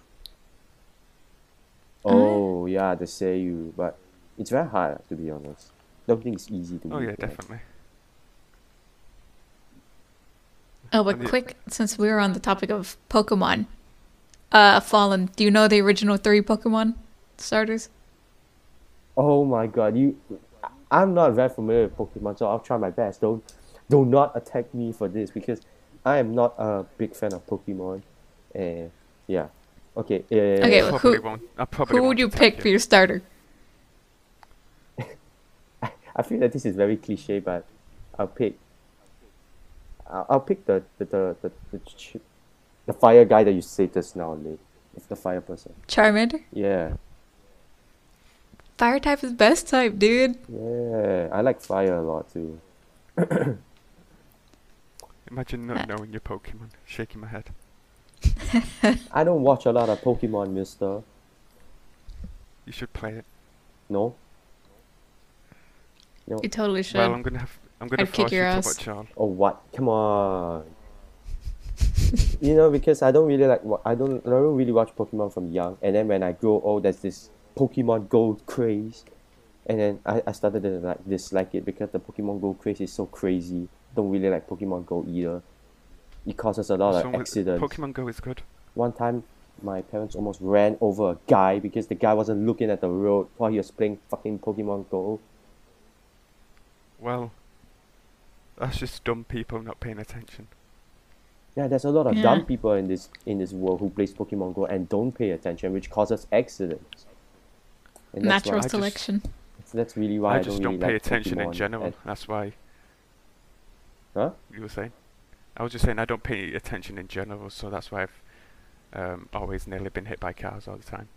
oh yeah the say you but it's very hard to be honest don't think it's easy to meet. Oh meet yeah, them. definitely. Oh, but the- quick, since we were on the topic of Pokemon, uh, Fallen. Do you know the original three Pokemon starters? Oh my god, you I'm not very familiar with Pokemon, so I'll try my best. Don't do not attack me for this because I am not a big fan of Pokemon. And yeah. Okay. Uh, Okay, well, who- probably Who would won't you pick for your starter? I feel that this is very cliche, but I'll pick. I'll, I'll pick the the the the, the, the fire guy that you say just now, Lee. It's the fire person. Charmander. Yeah, Fire type is best type, dude. yeah. I like fire a lot too. Imagine Uh, not knowing your Pokemon. Shaking my head. I don't watch a lot of Pokemon, Mister. You should play it. No. No. You totally should. Well, I'm gonna have. I'm gonna I'd kick force you your to ass. watch all. Oh what? Come on. you know, because I don't really like. wa- I don't. I don't really watch Pokemon from young, and then when I grow old, there's this Pokemon Go craze, and then I, I started to like dislike it because the Pokemon Go craze is so crazy. Don't really like Pokemon Go either. It causes a lot What's of accidents. Pokemon Go is good. One time, my parents almost ran over a guy because the guy wasn't looking at the road while he was playing fucking Pokemon Go. Well, that's just dumb people not paying attention. Yeah, there's a lot of Yeah. dumb people in this in this world who plays Pokemon Go and don't pay attention, which causes accidents. And Natural why, I just- selection. that's really why I, I just don't, don't really pay like attention in general. and- That's why huh? you were saying. I was just saying I don't pay attention in general, so that's why I've um, always nearly been hit by cars all the time.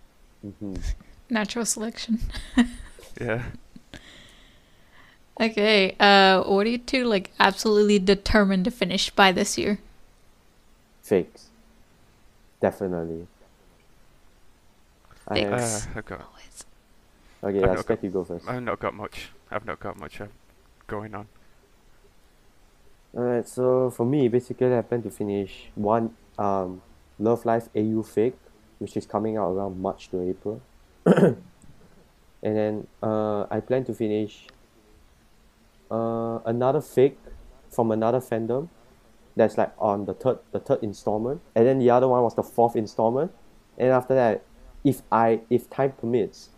hmm Natural selection. Yeah. Okay. Uh, what are you two like absolutely determined to finish by this year? Fakes. Definitely. I Fakes. Uh, I've got. Always. okay, I've I not expect you go first. I've not got much. I've not got much uh, going on. Alright, so for me, basically, I plan to finish one um, Love Live AU Fake, which is coming out around March to April. and then uh, I plan to finish uh, another fake from another fandom that's like on the third the third installment, and then the other one was the fourth installment, and after that, if I if time permits,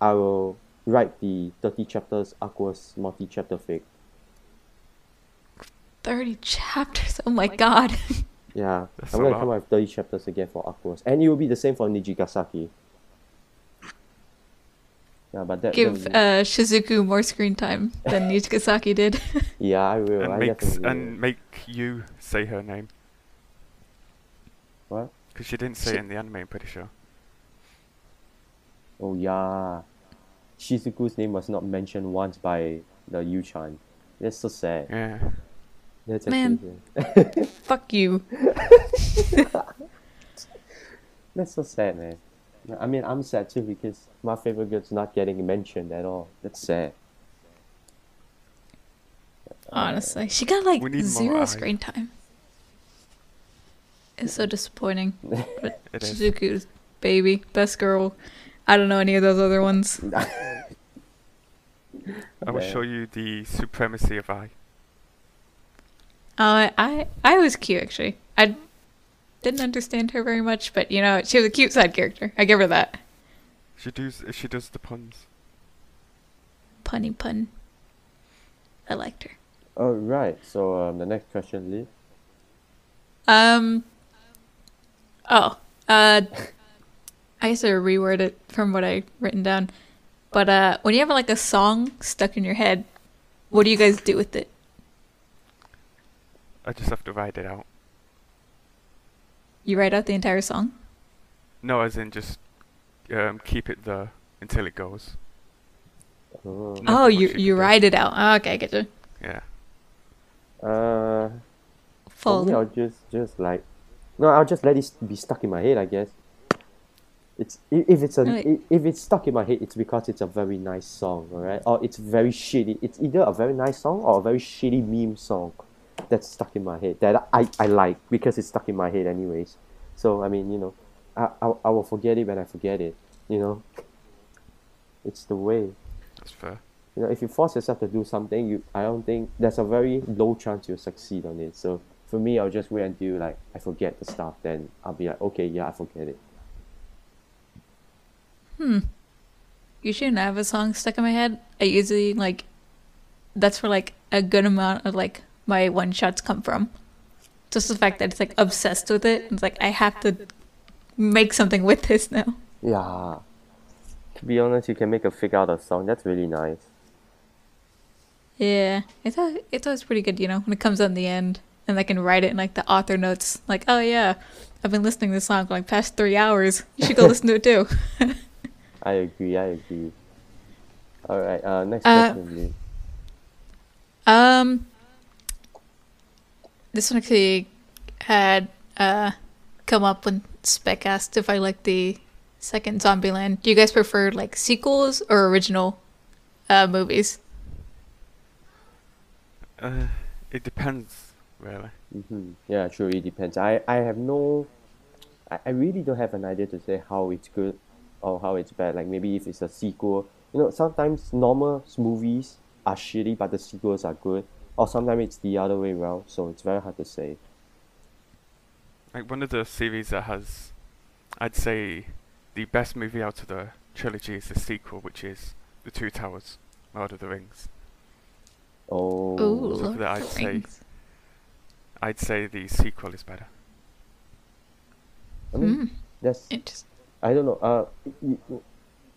I will write the thirty chapters Aqours multi chapter fake 30 chapters. Oh my god. Yeah, That's I'm gonna lot. come up with thirty chapters again for Aqours, and it will be the same for Nijigasaki. Yeah, but that Give that- uh, Shizuku more screen time than Nijigasaki did. yeah, I will. and I makes definitely will. and make you say her name What? because she didn't say Shi- it in the anime. I'm pretty sure. Oh yeah, Shizuku's name was not mentioned once by the Yu-chan. That's so sad. Yeah. That's Man. Fuck you. That's so sad, man. I mean, I'm sad too because my favorite girl's not getting mentioned at all. That's sad. Honestly, she got like We need more zero eyes. screen time. It's so disappointing. But It is. Shizuku's baby, best girl. I don't know any of those other ones. I will Yeah. show you the supremacy of Ai. Uh, I I was cute actually. I didn't understand her very much, but you know she was a cute side character. I give her that. She does she does the puns. Punny pun. I liked her. All right. So um, the next question, Lee. Um. Oh. Uh. I guess I reword it from what I written down. But uh, when you have like a song stuck in your head, what do you guys do with it? I just have to write it out. You write out the entire song. No, as in just um, keep it there until it goes. Oh. Oh, much you you write it out. Oh, okay, I get you. Yeah. Uh, for me, I'll just just like, no, I'll just let it be stuck in my head. I guess. It's if it's a Right. if it's stuck in my head, it's because it's a very nice song, alright? Or it's very shitty. It's either a very nice song or a very shitty meme song that's stuck in my head that I, I like because it's stuck in my head anyways. So I mean, you know, I, I I will forget it when I forget it. You know, it's the way. That's fair. You know, if you force yourself to do something, you I don't think there's a very low chance you'll succeed on it. So for me, I'll just wait until like I forget the stuff. Then I'll be like, okay, yeah, I forget it. Hmm. Usually when I have a song stuck in my head, I usually like that's for like a good amount of like my one shots come from. Just the fact that it's like obsessed with it. It's like I have to make something with this now. Yeah. To be honest, you can make a figure out of song. That's really nice. Yeah. I thought it's always pretty good, you know, when it comes on the end and I can write it in like the author notes. Like, oh yeah, I've been listening to this song for like past three hours. You should go listen to it too. I agree. I agree. All right. Uh, next Uh, question, Please. Um, this one actually had uh come up when Spec asked if I liked the second Zombieland. Do you guys prefer like sequels or original uh movies? Uh, it depends, really. Mm-hmm. Yeah, true. It depends. I, I have no. I, I really don't have an idea to say how it's good or how it's bad. Like maybe if it's a sequel. You know, sometimes normal movies are shitty, but the sequels are good. Or sometimes it's the other way around. So it's very hard to say. Like one of the series that has, I'd say, the best movie out of the trilogy is the sequel, which is The Two Towers, Lord of the Rings. Oh. Ooh, so Lord for that of I'd the say- Rings. I'd say the sequel is better. I mean, Hmm. that's. Interesting. I don't know. Uh, y- y-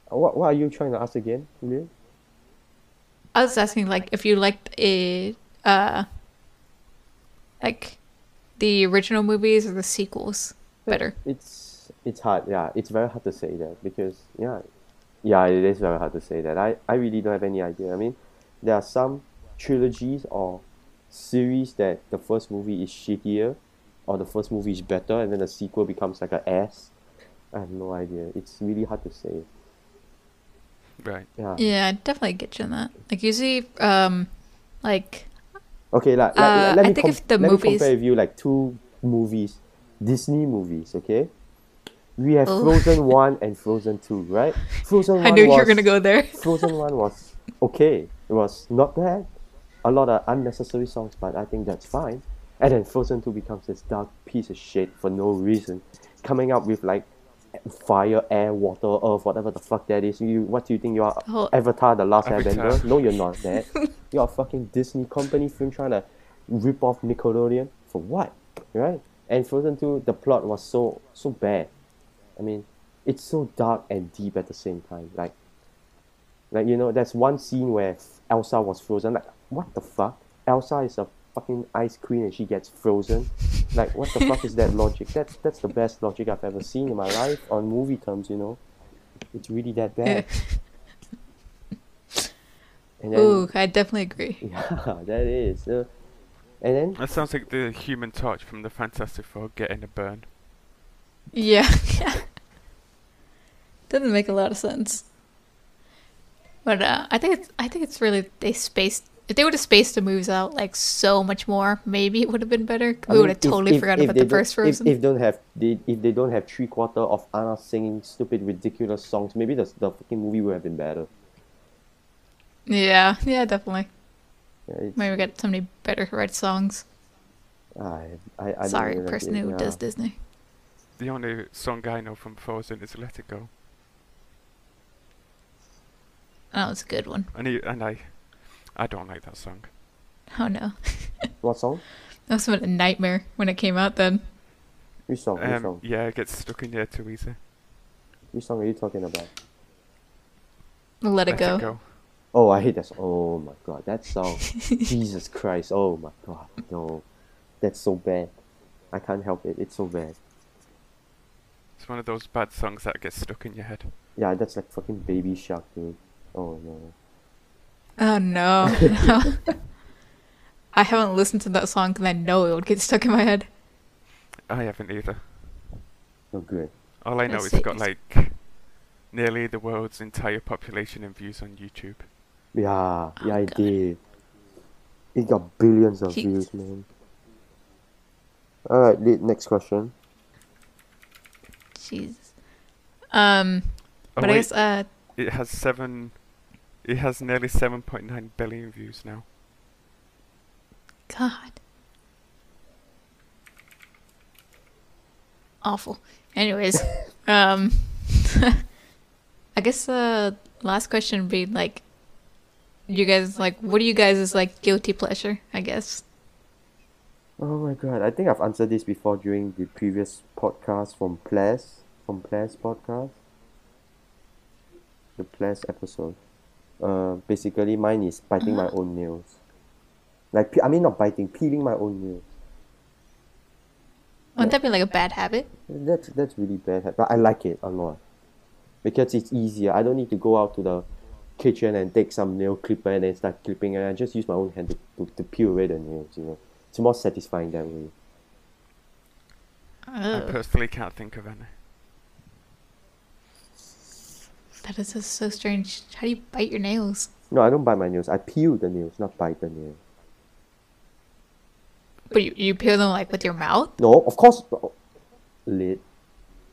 what what are you trying to ask again, Lil? I was asking like if you liked a uh like the original movies or the sequels better. It's it's hard. Yeah, it's very hard to say that because yeah, yeah, it is very hard to say that. I I really don't have any idea. I mean, there are some trilogies or series that the first movie is shittier, or the first movie is better, and then the sequel becomes like a ass. I have no idea. It's really hard to say. Right. Yeah. Yeah, I definitely get you on that. Like usually um like Okay, like, Uh, let me think com- if the let movies- me compare with you like two movies, Disney movies. Okay, we have Oh. Frozen one and Frozen two, right? Frozen one I knew you were gonna go there. Frozen one was okay. It was not bad. A lot of unnecessary songs, but I think that's fine. And then Frozen 2 becomes this dark piece of shit for no reason, coming up with like fire, air, water, earth, whatever the fuck that is. You, what do you think you are? Oh. Avatar: The Last Avatar. Airbender? No, you're not that. you're a fucking Disney company film trying to rip off Nickelodeon for what, right? And Frozen 2, the plot was so so bad. I mean, it's so dark and deep at the same time. Like, like you know, there's one scene where Elsa was frozen. Like, what the fuck? Elsa is a fucking ice queen and she gets frozen. Like, what the fuck is that logic? That's that's the best logic I've ever seen in my life on movie terms. You know, it's really that bad. And then, Ooh, I definitely agree. yeah, that is. Uh, and then That sounds like the Human Torch from the Fantastic Four getting a burn. Yeah. Doesn't make a lot of sense. But uh, I think it's I think it's really they spaced if they would have spaced the movies out like so much more, maybe it would have been better. I We would have totally if- forgotten if about they the first Frozen. If, if don't have they, if they don't have three quarter of Anna singing stupid ridiculous songs, maybe the the fucking movie would have been better. yeah, yeah, definitely. Yeah, Maybe we got somebody better to write songs. I, I, I Sorry, don't really person who yeah. does Disney. The only song I know from Frozen is "Let It Go," Oh, it's a good one. and he, and I, I don't like that song. Oh no, What song? that was a nightmare when it came out. Then Which song? Which Um, song? yeah, it gets stuck in your head too easy. Which song are you talking about? let it go. Oh, I hate that song. Oh my god, that song. Jesus Christ. Oh my god, no. That's so bad. I can't help it. It's so bad. It's one of those bad songs that gets stuck in your head. Yeah, that's like fucking Baby Shark, dude. Oh no. Oh no, no. I haven't listened to that song because I know it would get stuck in my head. I haven't either. No good. All I know Let's is it's got like nearly the world's entire population in views on YouTube. Yeah, yeah, it God. did. It got billions of Jeez. views, man. Alright, next question. Jesus. Um, Oh, but I guess uh, it has seven. It has nearly 7.9 billion views now. God. Awful. Anyways, um, I guess uh, last question would be like, you guys like, what do you guys is like guilty pleasure? I guess. Oh my god, I think I've answered this before during the previous podcast from Ples, from Ples podcast. The Ples episode. Uh, basically, mine is biting my own nails. Like, I mean, not biting, peeling my own nails. Wouldn't that be like a bad habit? That's that's really bad, but I like it a lot because it's easier. I don't need to go out to the kitchen and take some nail clipper and then start clipping, and I just use my own hand to, to, to peel away the nails. You know, it's more satisfying that way. I personally can't think of any. That is just so strange. How do you bite your nails? No, I don't bite my nails. I peel the nails, not bite the nail. But you, you peel them like with your mouth? No, of course. Lid.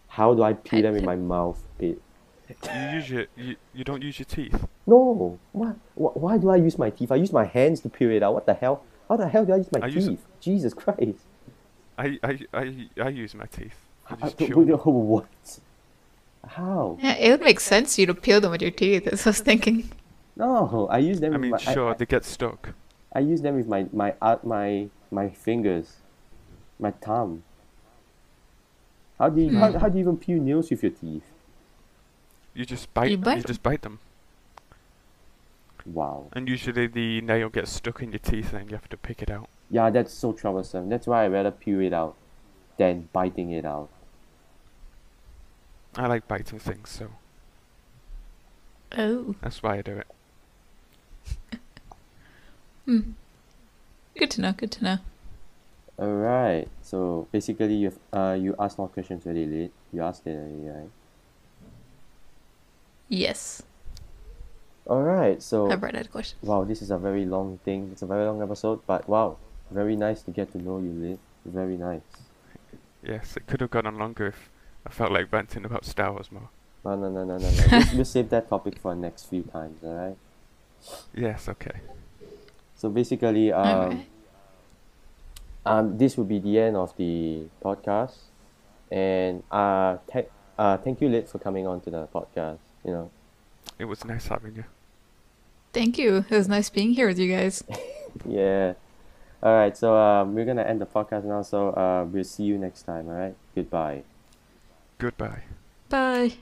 How do I peel I them in my mouth? Bit. You use your you, you don't use your teeth. No. What? Wh- Why do I use my teeth? I use my hands to peel it out. What the hell? How the hell do I use my I teeth? use- Jesus Christ. I I I, I use my teeth. I I- just chew. them. what? How? Yeah, it would make sense you to peel them with your teeth. That's what I was thinking. No, I use them. I with mean, my, sure, I, they get stuck. I, I use them with my my art my my fingers, my thumb. How do you how, Hmm. how do you even peel nails with your teeth? You just bite. You them. bite you 'em. just bite them, Wow. and usually the nail gets stuck in your teeth, and you have to pick it out. Yeah, that's so troublesome. That's why I rather peel it out than biting it out. I like biting things, so Oh. that's why I do it. Hmm. Good to know. Good to know. Alright, so basically you've uh you asked more questions already, late. You asked it already, right? Yes. Alright, so I've read that question. wow, this is a very long thing. It's a very long episode, but wow, very nice to get to know you, Lid. Very nice. Yes, it could have gone on longer if I felt like ranting about Star Wars more. No, no, no, no, no, no. we'll, we'll save that topic for next few times, alright? Yes, okay. So basically, um, Alright. um, this will be the end of the podcast, and uh, th- uh, thank you, Lit, for coming on to the podcast. You know, It was nice having you. Thank you. It was nice being here with you guys. yeah. All right, so um, we're gonna end the podcast now. So uh, we'll see you next time. All right, goodbye. Goodbye. Bye.